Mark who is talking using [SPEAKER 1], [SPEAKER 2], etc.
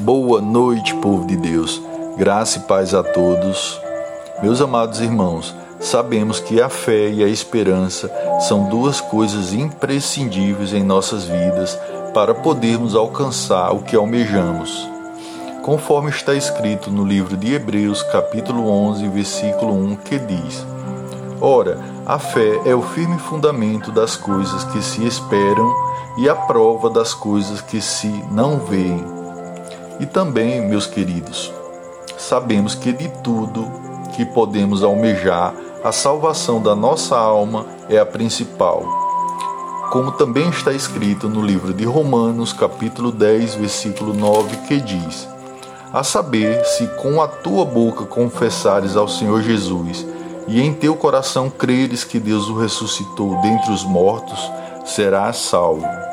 [SPEAKER 1] Boa noite, povo de Deus. Graça e paz a todos. Meus amados irmãos, sabemos que a fé e a esperança são duas coisas imprescindíveis em nossas vidas para podermos alcançar o que almejamos. Conforme está escrito no livro de Hebreus, capítulo 11, versículo 1, que diz: Ora, a fé é o firme fundamento das coisas que se esperam e a prova das coisas que se não veem. E também, meus queridos, sabemos que de tudo que podemos almejar, a salvação da nossa alma é a principal. Como também está escrito no livro de Romanos, capítulo 10, versículo 9, que diz: A saber, se com a tua boca confessares ao Senhor Jesus e em teu coração creres que Deus o ressuscitou dentre os mortos, serás salvo.